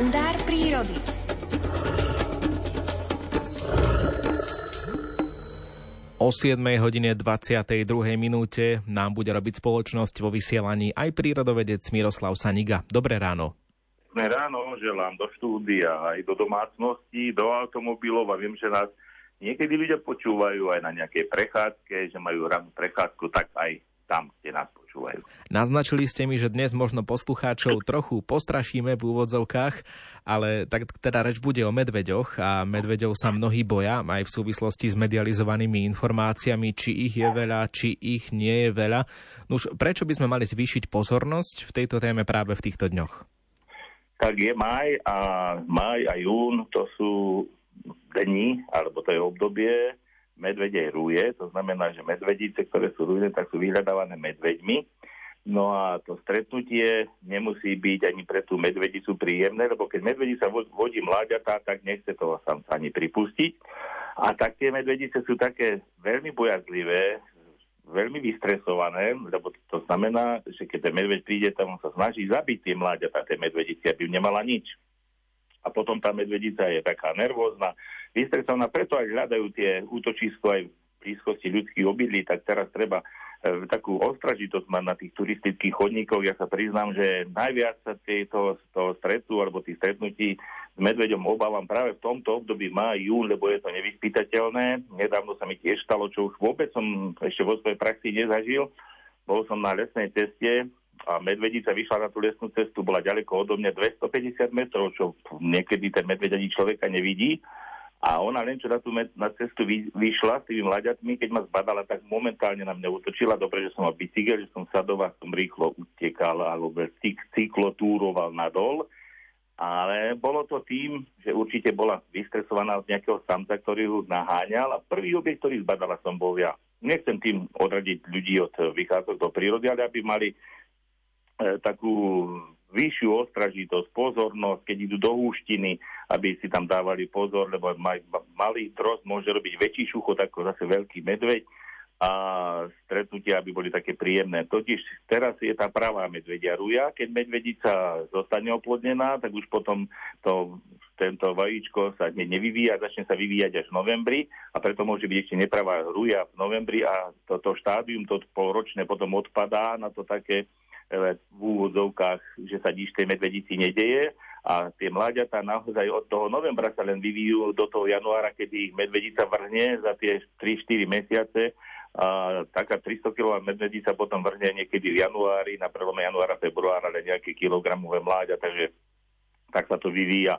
Kalendár prírody. O 7 hodine 22. minúte nám bude robiť spoločnosť vo vysielaní aj prírodovedec Miroslav Saniga. Dobré ráno. Dobré ráno, želám do štúdia, aj do domácnosti, do automobilov a viem, že nás niekedy ľudia počúvajú aj na nejakej prechádzke, že majú rannú prechádzku, tak aj tam, kde nás počúvajú. Naznačili ste mi, že dnes možno poslucháčov trochu postrašíme v úvodzovkách, ale tak teda reč bude o medveďoch a medveďov sa mnohí boja aj v súvislosti s medializovanými informáciami, či ich je veľa, či ich nie je veľa. Nuž, prečo by sme mali zvýšiť pozornosť v tejto téme práve v týchto dňoch? Tak je maj a maj a jún, to sú dni, alebo to je obdobie, medvedej rúje, to znamená, že medvedice, ktoré sú rúje, tak sú vyhľadávané medveďmi. No a to stretnutie nemusí byť ani pre tú medvedicu príjemné, lebo keď medvedica vodí mláďatá, tak nechce toho sa ani pripustiť. A tak tie medvedice sú také veľmi bojazlivé, veľmi vystresované, lebo to znamená, že keď ten medveď príde, tam sa snaží zabiť tie mláďatá, tej medvedici, aby nemala nič a potom tá medvedica je taká nervózna, vystresovaná, preto aj hľadajú tie útočisko aj v blízkosti ľudských obydlí, tak teraz treba e, takú ostražitosť mať na tých turistických chodníkoch. Ja sa priznám, že najviac sa tieto, toho stretu alebo tých stretnutí s medveďom obávam práve v tomto období má jún, lebo je to nevyspytateľné. Nedávno sa mi tiež stalo, čo už vôbec som ešte vo svojej praxi nezažil. Bol som na lesnej ceste a medvedica vyšla na tú lesnú cestu, bola ďaleko odo mňa 250 metrov, čo niekedy ten medveď ani človeka nevidí. A ona len čo na tú med- na cestu vy- vyšla s tými mladiatmi, keď ma zbadala, tak momentálne na mňa utočila. Dobre, že som mal bicykel, že som sadoval, som rýchlo utekal alebo cyk- cyklotúroval nadol. Ale bolo to tým, že určite bola vystresovaná od nejakého samca, ktorý ju naháňal a prvý objekt, ktorý zbadala som bol ja. Nechcem tým odradiť ľudí od vychádzok do prírody, ale aby mali takú vyššiu ostražitosť, pozornosť, keď idú do húštiny, aby si tam dávali pozor, lebo malý trost môže robiť väčší šuchot ako zase veľký medveď a stretnutia, aby boli také príjemné. Totiž teraz je tá pravá medvedia ruja, keď medvedica zostane oplodnená, tak už potom to, tento vajíčko sa nevyvíja, začne sa vyvíjať až v novembri a preto môže byť ešte nepravá ruja v novembri a toto štádium, to polročné potom odpadá na to také v úvodzovkách, že sa nič tej medvedici nedeje a tie mláďatá naozaj od toho novembra sa len vyvíjú do toho januára, kedy ich medvedica vrhne za tie 3-4 mesiace a taká 300 kg medvedica potom vrhne niekedy v januári, na prelome januára, februára, ale nejaké kilogramové mláďa, takže tak sa to vyvíja.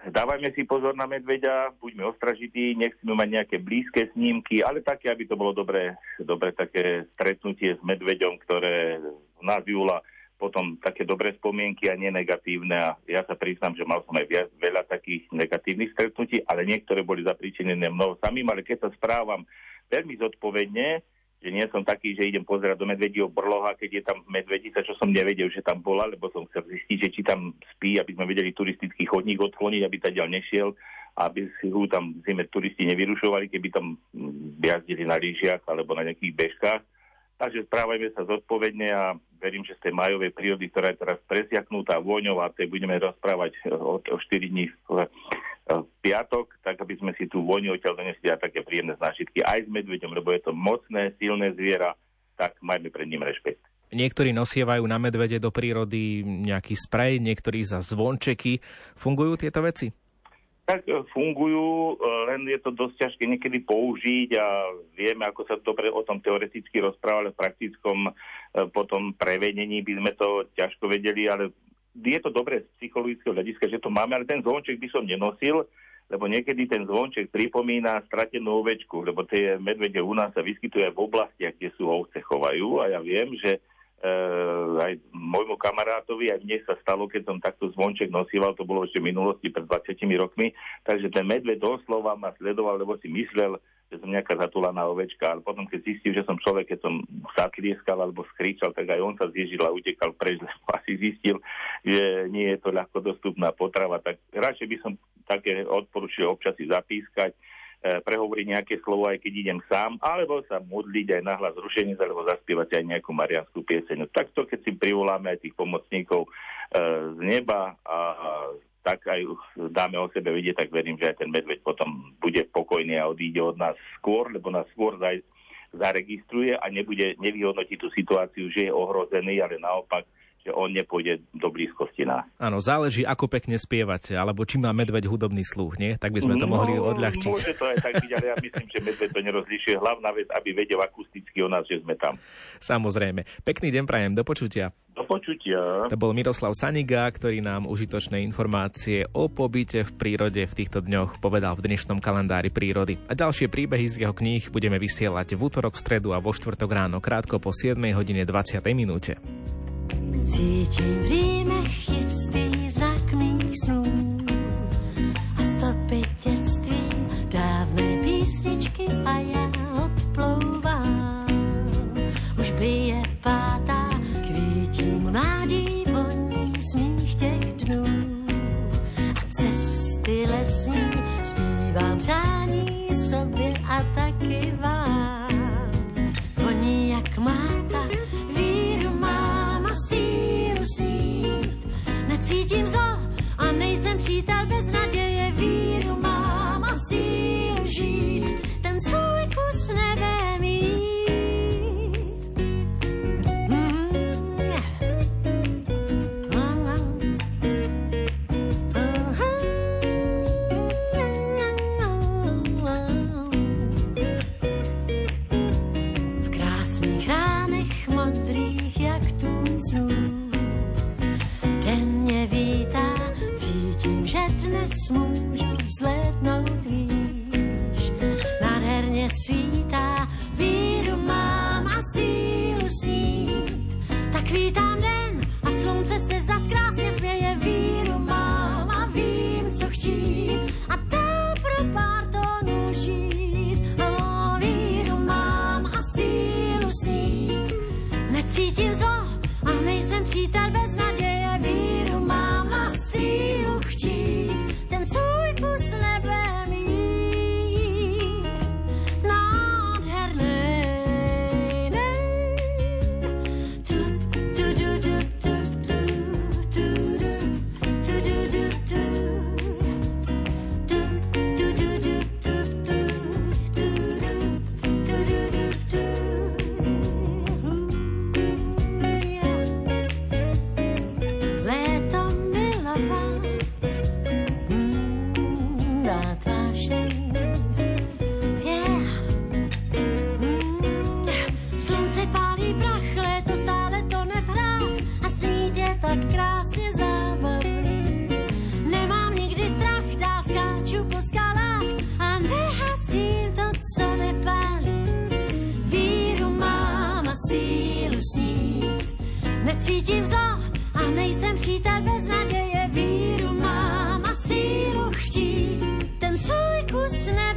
Dávajme si pozor na medveďa, buďme ostražití, nechceme mať nejaké blízke snímky, ale také, aby to bolo dobré, dobré také stretnutie s medveďom, ktoré nás Júla potom také dobré spomienky a nenegatívne. A ja sa priznám, že mal som aj viac, veľa takých negatívnych stretnutí, ale niektoré boli zapričenené mnou samým, ale keď sa správam veľmi zodpovedne, že nie som taký, že idem pozerať do medvedieho brloha, keď je tam medvedica, čo som nevedel, že tam bola, lebo som chcel zistiť, že či tam spí, aby sme vedeli turistický chodník odkloniť, aby tam nešiel, aby si ho tam zime turisti nevyrušovali, keby tam mm, jazdili na lyžiach alebo na nejakých bežkách. Takže správajme sa zodpovedne a verím, že z tej majovej prírody, ktorá je teraz presiaknutá vôňou a tej budeme rozprávať o, o 4 dní v piatok, tak aby sme si tú vôňu odtiaľ donesli a také príjemné zážitky aj s medveďom, lebo je to mocné, silné zviera, tak majme pred ním rešpekt. Niektorí nosievajú na medvede do prírody nejaký sprej, niektorí za zvončeky. Fungujú tieto veci? tak e, fungujú, e, len je to dosť ťažké niekedy použiť a vieme, ako sa dobre o tom teoreticky rozprávať, ale v praktickom e, potom prevedení by sme to ťažko vedeli, ale je to dobré z psychologického hľadiska, že to máme, ale ten zvonček by som nenosil, lebo niekedy ten zvonček pripomína stratenú ovečku, lebo tie medvede u nás sa vyskytujú aj v oblastiach, kde sú ovce chovajú. A ja viem, že Uh, aj môjmu kamarátovi, aj mne sa stalo, keď som takto zvonček nosíval, to bolo ešte v minulosti pred 20 rokmi, takže ten medved doslova ma sledoval, lebo si myslel, že som nejaká zatulaná ovečka, ale potom keď zistil, že som človek, keď som sa tlieskal alebo skričal, tak aj on sa zježil a utekal preč, lebo asi zistil, že nie je to ľahko dostupná potrava, tak radšej by som také odporučil občas si zapískať, prehovoriť nejaké slovo, aj keď idem sám, alebo sa modliť aj nahlas rušenie, alebo zaspievať aj nejakú marianskú pieseň. Takto, keď si privoláme aj tých pomocníkov e, z neba a tak aj dáme o sebe vidieť, tak verím, že aj ten medveď potom bude pokojný a odíde od nás skôr, lebo nás skôr zaregistruje a nebude nevyhodnotiť tú situáciu, že je ohrozený, ale naopak že on nepôjde do blízkosti nás. Áno, záleží, ako pekne spievate, alebo či má medveď hudobný sluch, nie? Tak by sme to no, mohli odľahčiť. Môže to aj tak byť, ale ja myslím, že medveď to nerozlišuje. Hlavná vec, aby vedel akusticky o nás, že sme tam. Samozrejme. Pekný deň prajem, do počutia. Do počutia. To bol Miroslav Saniga, ktorý nám užitočné informácie o pobyte v prírode v týchto dňoch povedal v dnešnom kalendári prírody. A ďalšie príbehy z jeho kníh budeme vysielať v útorok, v stredu a vo štvrtok ráno krátko po 7 hodine 20 minúte. Cítím v rýmech jistý mých snů a stopy dětství, dávné písničky a já odplouvám. Už bije pátá, kvítím mládí voní smích těch dnů a cesty lesní zpívám přání cítím zlo a nejsem přítel bez naděje, víru mám a sílu žít, můžu vzletnout výš. Nádherně svítá, víru mám a sílu sním. Tak vítám den a slunce se zas krásně směje. Víru mám a vím, co chtít a dál pro necítím zlo a nejsem přítel bez naděje. Víru mám a sílu chtít, ten svůj kus ne